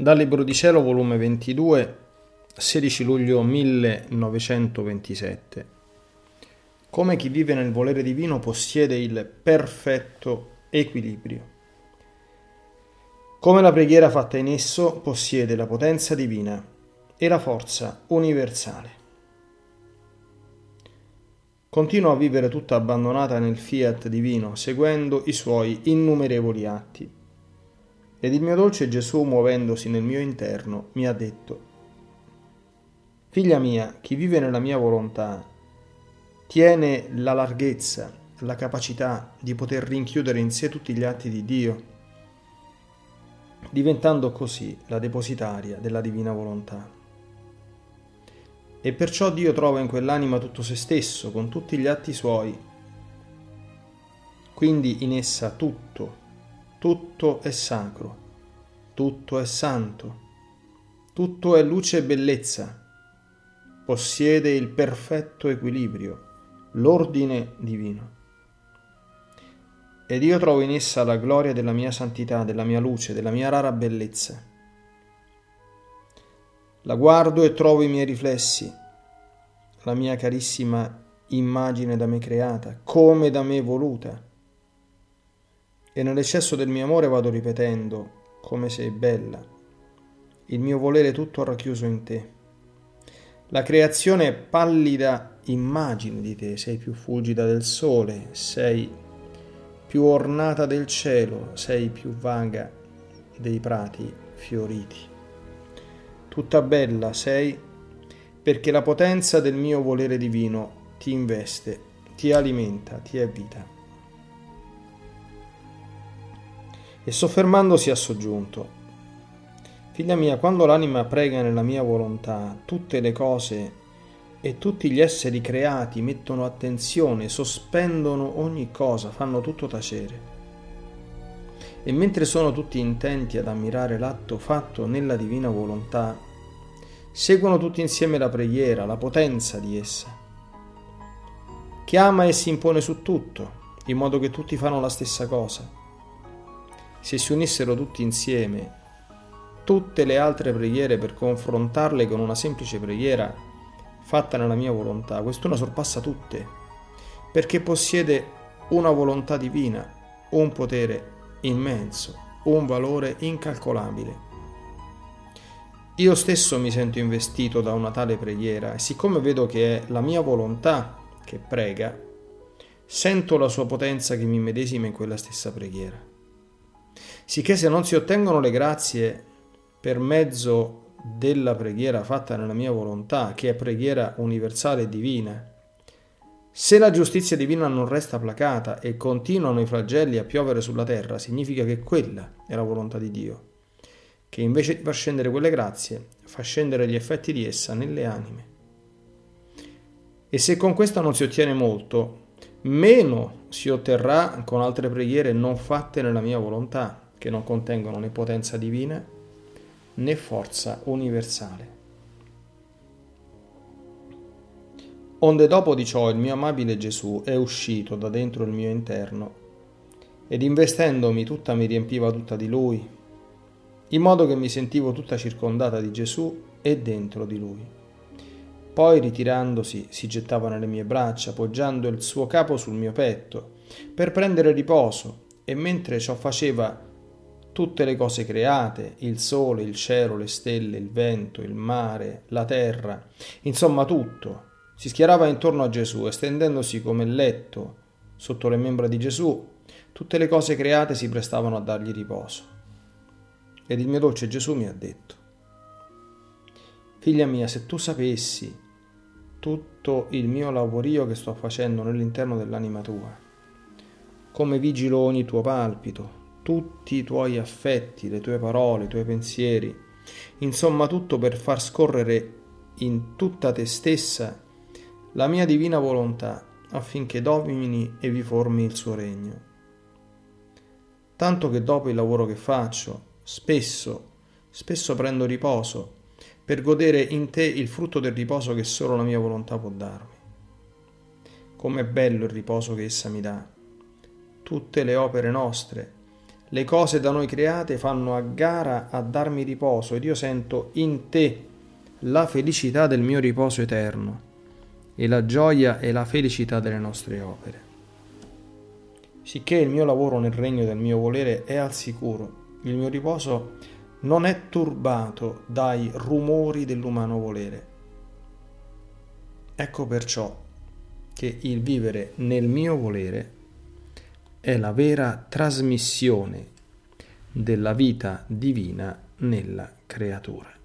Dal Libro di Cielo, volume 22, 16 luglio 1927. Come chi vive nel volere divino possiede il perfetto equilibrio. Come la preghiera fatta in esso possiede la potenza divina e la forza universale. Continuo a vivere tutta abbandonata nel fiat divino, seguendo i suoi innumerevoli atti ed il mio dolce Gesù, muovendosi nel mio interno, mi ha detto, Figlia mia, chi vive nella mia volontà tiene la larghezza, la capacità di poter rinchiudere in sé tutti gli atti di Dio, diventando così la depositaria della divina volontà. E perciò Dio trova in quell'anima tutto se stesso, con tutti gli atti suoi. Quindi in essa tutto, tutto è sacro, tutto è santo, tutto è luce e bellezza, possiede il perfetto equilibrio, l'ordine divino. Ed io trovo in essa la gloria della mia santità, della mia luce, della mia rara bellezza. La guardo e trovo i miei riflessi, la mia carissima immagine da me creata, come da me voluta e nell'eccesso del mio amore vado ripetendo come sei bella, il mio volere tutto racchiuso in te. La creazione pallida immagine di te, sei più fulgida del sole, sei più ornata del cielo, sei più vaga dei prati fioriti. Tutta bella sei perché la potenza del mio volere divino ti investe, ti alimenta, ti è vita. E soffermandosi ha soggiunto. Figlia mia, quando l'anima prega nella mia volontà, tutte le cose e tutti gli esseri creati mettono attenzione, sospendono ogni cosa, fanno tutto tacere. E mentre sono tutti intenti ad ammirare l'atto fatto nella divina volontà, seguono tutti insieme la preghiera, la potenza di essa. Chiama e si impone su tutto, in modo che tutti fanno la stessa cosa se si unissero tutti insieme tutte le altre preghiere per confrontarle con una semplice preghiera fatta nella mia volontà, quest'una sorpassa tutte, perché possiede una volontà divina, un potere immenso, un valore incalcolabile. Io stesso mi sento investito da una tale preghiera e siccome vedo che è la mia volontà che prega, sento la sua potenza che mi medesima in quella stessa preghiera sicché se non si ottengono le grazie per mezzo della preghiera fatta nella mia volontà, che è preghiera universale e divina, se la giustizia divina non resta placata e continuano i flagelli a piovere sulla terra, significa che quella è la volontà di Dio, che invece di far scendere quelle grazie, fa scendere gli effetti di essa nelle anime. E se con questa non si ottiene molto, meno si otterrà con altre preghiere non fatte nella mia volontà, che non contengono né potenza divina né forza universale. Onde dopo di ciò il mio amabile Gesù è uscito da dentro il mio interno ed investendomi tutta mi riempiva tutta di lui, in modo che mi sentivo tutta circondata di Gesù e dentro di lui. Poi ritirandosi si gettava nelle mie braccia, poggiando il suo capo sul mio petto, per prendere riposo, e mentre ciò faceva tutte le cose create, il sole, il cielo, le stelle, il vento, il mare, la terra, insomma tutto, si schierava intorno a Gesù, estendendosi come letto sotto le membra di Gesù, tutte le cose create si prestavano a dargli riposo. Ed il mio dolce Gesù mi ha detto, Figlia mia, se tu sapessi tutto il mio lavorio che sto facendo nell'interno dell'anima tua, come vigilo ogni tuo palpito, tutti i tuoi affetti, le tue parole, i tuoi pensieri, insomma tutto per far scorrere in tutta te stessa la mia divina volontà affinché domini e vi formi il suo regno. Tanto che dopo il lavoro che faccio, spesso, spesso prendo riposo per godere in te il frutto del riposo che solo la mia volontà può darmi. Com'è bello il riposo che essa mi dà. Tutte le opere nostre, Le cose da noi create fanno a gara a darmi riposo ed io sento in te la felicità del mio riposo eterno e la gioia e la felicità delle nostre opere. Sicché il mio lavoro nel regno del mio volere è al sicuro, il mio riposo non è turbato dai rumori dell'umano volere. Ecco perciò che il vivere nel mio volere è la vera trasmissione della vita divina nella creatura.